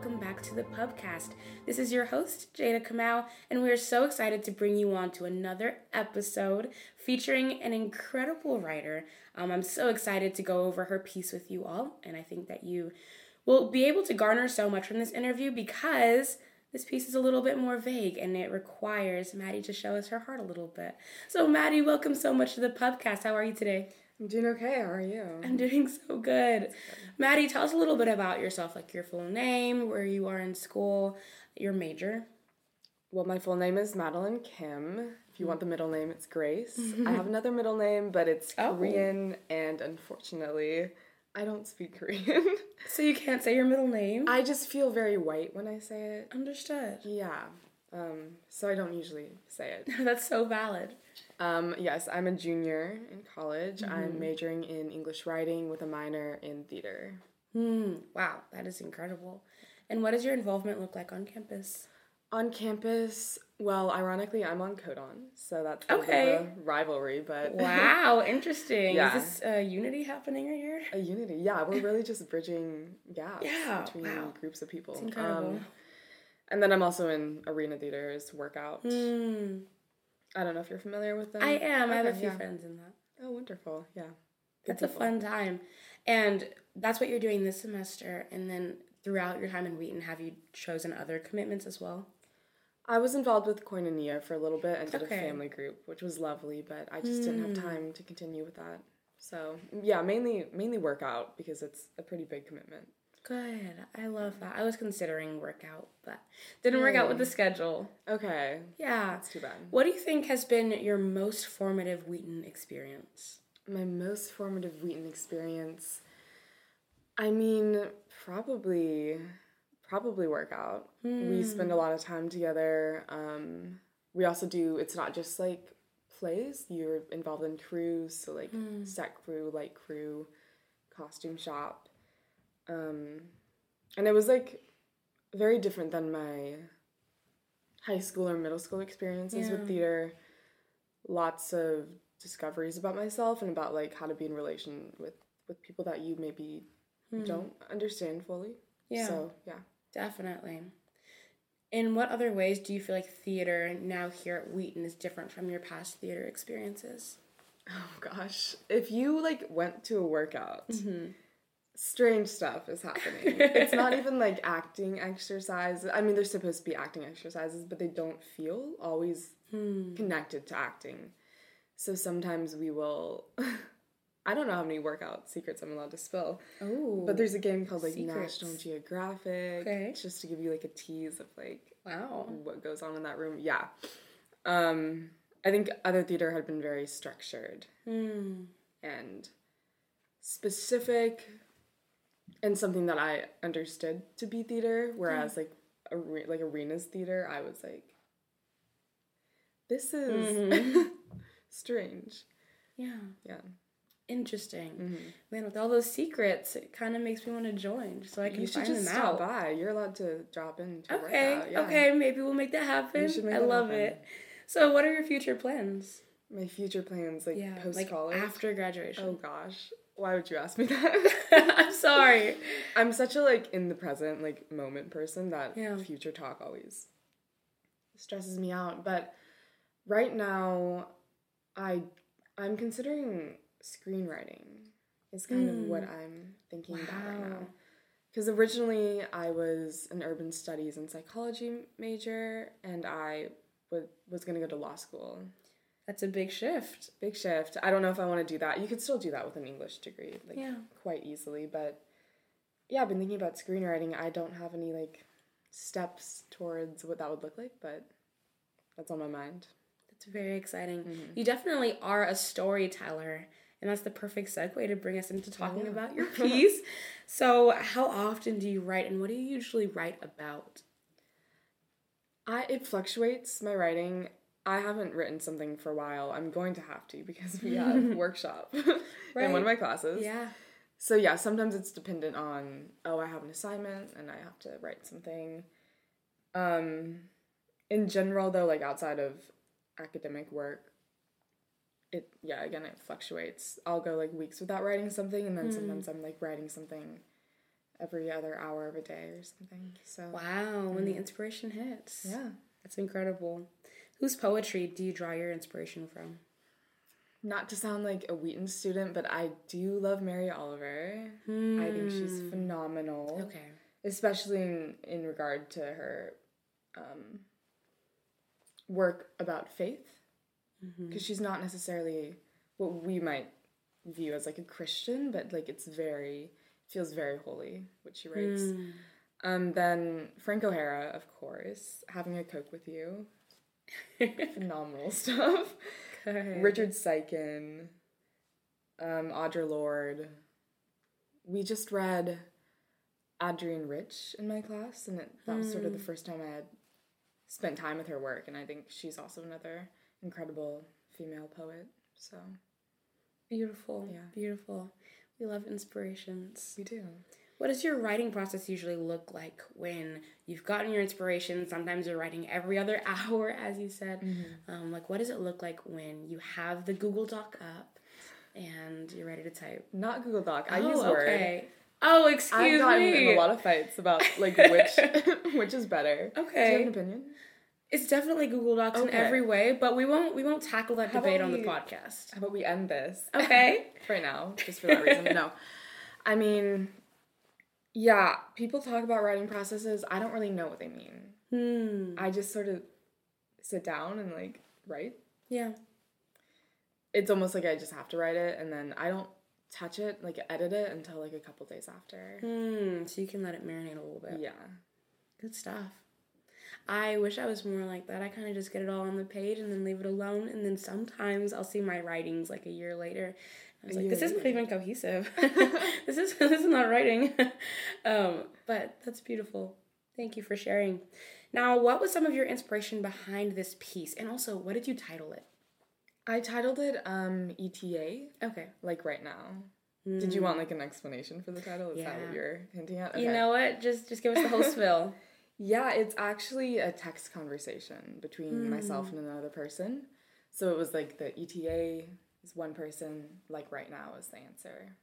welcome back to the Pubcast. This is your host, Jada Kamau, and we are so excited to bring you on to another episode featuring an incredible writer. Um, I'm so excited to go over her piece with you all, and I think that you will be able to garner so much from this interview because this piece is a little bit more vague and it requires Madi to show us her heart a little bit. So, Madi, welcome so much to the Pubcast. How are you today? I'm doing okay. How are you? I'm doing so good. Madi, tell us a little bit about yourself, like your full name, where you are in school, your major. Well, my full name is Madeline Kim. If you want the middle name, it's Grace. I have another middle name, but it's Oh. Korean, and unfortunately, I don't speak Korean. So you can't say your middle name? I just feel very white when I say it. Understood. Yeah. Um, so I don't usually say it. That's so valid. Um, yes, I'm a junior in college. I'm majoring in English writing with a minor in theater. Hmm. Wow, that is incredible. And what does your involvement look like on campus? On campus, well, ironically, I'm on Kodon, so that's a Okay. of a rivalry, but Wow, interesting. Yeah. Is this uh, unity happening right here? A unity, yeah. We're really just bridging gaps Yeah, between wow. groups of people. It's incredible. Um, and then I'm also in arena theaters workout. Hmm. I don't know if you're familiar with them. I am. I have a few yeah. friends in that. Oh, wonderful! Yeah, Good That's a fun time. And that's what you're doing this semester. And then throughout your time in Wheaton, have you chosen other commitments as well? I was involved with Koinonia for a little bit and did Okay. a family group, which was lovely, but I just didn't have Hmm. time to continue with that. So yeah, mainly mainly workout because it's a pretty big commitment. Good. I love that. I was considering workout, but didn't work out with the schedule. Okay, Yeah. It's too bad. What do you think has been your most formative Wheaton experience? My most formative Wheaton experience. I mean, probably, probably workout. We spend a lot of time together. Um, we also do. It's not just like plays. You're involved in crews, so like set crew, light crew, costume shop. Um, and it was like very different than my high school or middle school experiences Yeah. with theater. Lots of discoveries about myself and about like how to be in relation with with people that you maybe don't understand fully. Yeah. So yeah. Definitely. In what other ways do you feel like theater now here at Wheaton is different from your past theater experiences? Oh gosh, if you like went to a workout, Mm-hmm. Strange stuff is happening. it's not even like acting exercises. I mean, they're supposed to be acting exercises, but they don't feel always Hmm. connected to acting. So sometimes we will. I don't know how many workout secrets I'm allowed to spill, Oh. but there's a game called like Secrets. National Geographic, Okay. just to give you like a tease of like wow. what goes on in that room. Yeah. Um, I think other theater had been very structured Hmm. and specific and something that I understood to be theater, whereas like are- like arenas theater, I was like, this is strange. Yeah. Yeah. Interesting. Mm-hmm. Man, with all those secrets, it kind of makes me want to join so I can You should find just them stop out. by. You're allowed to drop in. To Okay. Yeah. Okay. Maybe we'll make that happen. make I that love happen. it. So, what are your future plans? My future plans, like Yeah. post like college. after graduation. Oh gosh, why would you ask me that? I'm sorry. I'm such a like in the present like moment person that Yeah. future talk always stresses me out. But right now, I I'm considering screenwriting. Is kind of what mm. I'm thinking about right now. Because originally I was an urban studies and psychology major, and I was was gonna go to law school. That's a big shift. Big shift. I don't know if I want to do that. You could still do that with an English degree, like Yeah. quite easily. But yeah, I've been thinking about screenwriting. I don't have any like steps towards what that would look like, but that's on my mind. That's very exciting. Mm-hmm. You definitely are a storyteller, and that's the perfect segue to bring us into talking yeah. about your piece. so, how often do you write, and what do you usually write about? I it fluctuates my writing. I haven't written something for a while. I'm going to have to because we have workshop in Right. one of my classes. Yeah. So yeah, sometimes it's dependent on oh I have an assignment and I have to write something. Um in general though like outside of academic work it yeah, again it fluctuates. I'll go like weeks without writing something and then sometimes I'm like writing something every other hour of a day or something. So Wow, when the inspiration hits. yeah. That's incredible. Whose poetry do you draw your inspiration from? Not to sound like a Wheaton student, but I do love Mary Oliver. I think she's phenomenal. Okay. especially in, in regard to her um, work about faith because she's not necessarily what we might view as like a christian but like it's very feels very holy what she writes um, then frank o'hara of course having a coke with you phenomenal stuff Okay. richard Siken, um, audre lorde we just read Adrienne Rich in my class, and it, that was sort of the first time I had spent time with her work, and I think she's also another incredible female poet. So Beautiful. Yeah. Beautiful. We love inspirations. we do. What does your writing process usually look like when you've gotten your inspiration? Sometimes you're writing every other hour, as you said. Mm-hmm. Um, like, what does it look like when you have the Google Doc up and you're ready to type? Not Google Doc. I oh, use Word. okay. Oh, excuse me. I've gotten me. in a lot of fights about like which which is better. Okay. Do you Okay. have an opinion? It's definitely Google Docs in every way, but we won't we won't tackle that How debate on the podcast. How about we end this? Okay. right now, just for that reason. No. I mean, yeah, people talk about writing processes. I don't really know what they mean. Hmm. I just sort of sit down and like write. Yeah. It's almost like I just have to write it and then I don't touch it, like edit it until like a couple days after. Hmm. So you can let it marinate a little bit. Yeah. Good stuff. I wish I was more like that. I kind of just get it all on the page and then leave it alone. And then sometimes I'll see my writings like a year later. I was like, year this isn't later. even cohesive. this is this is not writing. um, but that's beautiful. Thank you for sharing. Now, what was some of your inspiration behind this piece? And also, what did you title it? I titled it um ETA, Okay. like right now. Did you want like an explanation for the title? Is that what you're hinting at? You know what? Just just give us the whole spill. Yeah, it's actually a text conversation between myself and another person. So it was like the ETA is one person, like right now is the answer.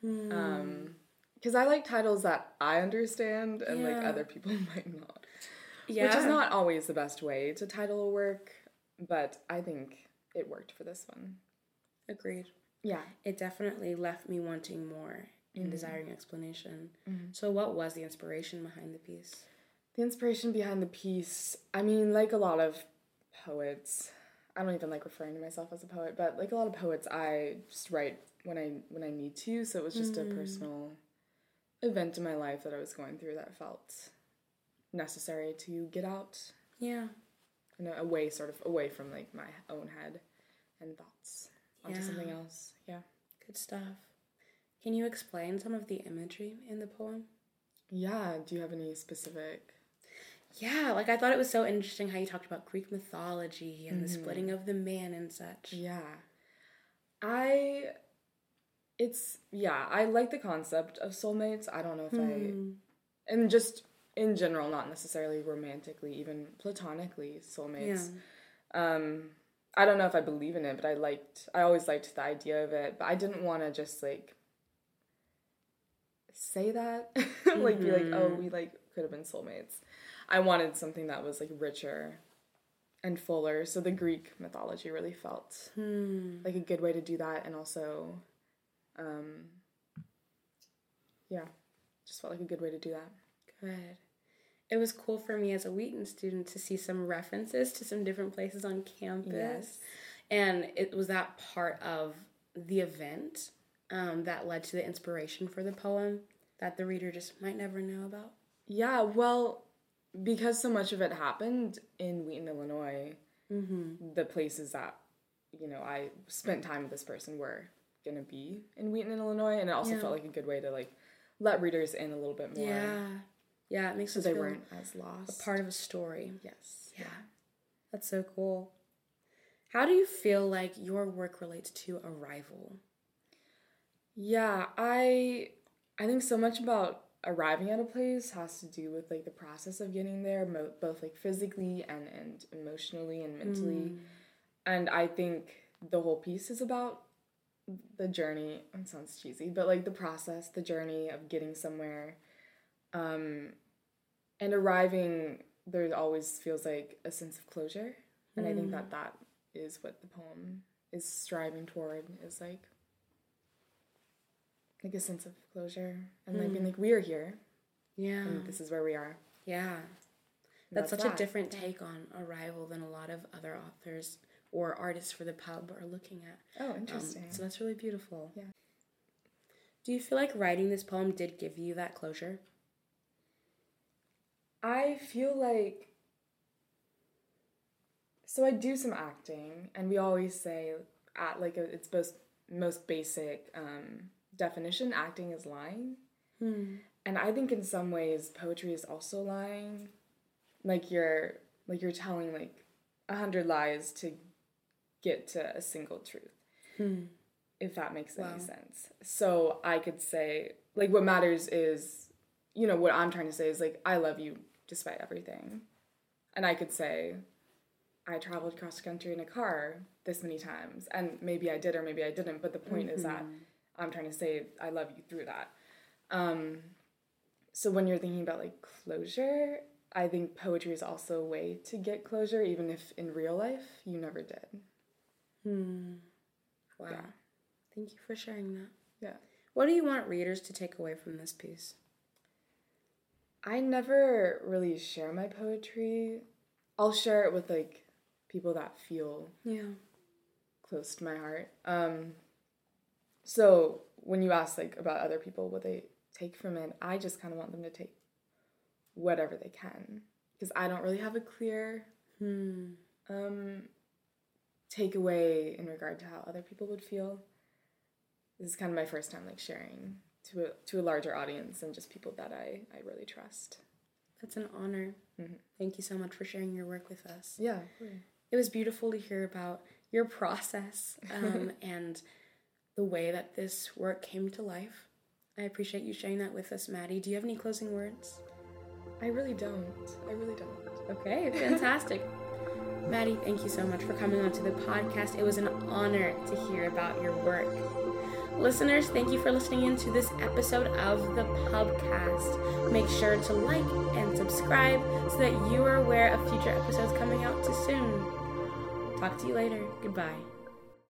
Hmm. Um, because I like titles that I understand and like other people might not. Yeah. Which is not always the best way to title a work, but I think it worked for this one. agreed. Yeah. it definitely left me wanting more and mm-hmm. desiring explanation. Mm-hmm. So, what was the inspiration behind the piece? The inspiration behind the piece, I mean, like a lot of poets, I don't even like referring to myself as a poet, but like a lot of poets, I just write when I when I need to. So it was just a mm. personal event in my life that I was going through that felt necessary to get out, Yeah, you know, away sort of away from like my own head and thoughts onto Yeah. something else. Yeah. good stuff. Can you explain some of the imagery in the poem? Yeah. Do you have any specific? Yeah, like I thought it was so interesting how you talked about Greek mythology and the splitting of the man and such. Yeah. I it's yeah, I like the concept of soulmates. I don't know if Hmm. I and just in general, not necessarily romantically, even platonically soulmates. Um I don't know if I believe in it, but I liked I always liked the idea of it, but I didn't want to just like say that like be like, "Oh, we like could have been soulmates." I wanted something that was like richer and fuller. So the Greek mythology really felt Hmm. like a good way to do that and also um yeah just felt like a good way to do that Good. It was cool for me as a Wheaton student to see some references to some different places on campus. Yes. And it was that part of the event um, that led to the inspiration for the poem that the reader just might never know about. yeah well because so much of it happened in wheaton illinois mm-hmm. the places that you know i spent time with this person were gonna be in wheaton illinois and it also Yeah. felt like a good way to like let readers in a little bit more Yeah. Yeah, it makes so they weren't as lost A part of a story. yes Yeah. That's so cool. How do you feel like your work relates to arrival? Yeah, I I think so much about arriving at a place has to do with like the process of getting there, mo- both like physically and and emotionally and mentally. And I think the whole piece is about the journey it sounds cheesy but like the process the journey of getting somewhere um and arriving there always feels like a sense of closure. And i think that that is what the poem is striving toward is like like a sense of closure and like being like we are here Yeah. and this is where we are Yeah. And That's, such that. a different take on Arrival than a lot of other authors or artists for the pub are looking at. oh Um, interesting so that's really beautiful. Yeah. Do you feel like writing this poem did give you that closure? I feel like so I do some acting, and we always say at like a, it's most most basic um, definition. Acting is lying, hmm. and I think in some ways poetry is also lying. Like you're like you're telling like a hundred lies to get to a single truth. Hmm. If that makes Wow. any sense. So I could say like what matters is you know what I'm trying to say is like I love you despite everything. And I could say I traveled cross country in a car this many times and maybe I did or maybe I didn't, but the point is that mm-hmm. I'm trying to say I love you through that. Um so when you're thinking about like closure, I think poetry is also a way to get closure even if in real life you never did. Hmm. Wow. Yeah. Thank you for sharing that. Yeah. What do you want readers to take away from this piece? I never really share my poetry. I'll share it with like people that feel Yeah. close to my heart. Um, so when you ask like about other people what they take from it, I just kind of want them to take whatever they can because I don't really have a clear Hmm. um, takeaway in regard to how other people would feel. This is kind of my first time like sharing to a to a larger audience and just people that I I really trust. That's an honor. Thank you so much for sharing your work with us. Yeah. It was beautiful to hear about your process um, and the way that this work came to life. I appreciate you sharing that with us, Madi. Do you have any closing words? I really don't. I really don't. Okay, fantastic. Madi, thank you so much for coming onto the podcast. It was an honor to hear about your work. Listeners, thank you for listening in to this episode of the Pubcast. Make sure to like and subscribe so that you are aware of future episodes coming out too soon. Talk to you later. Goodbye.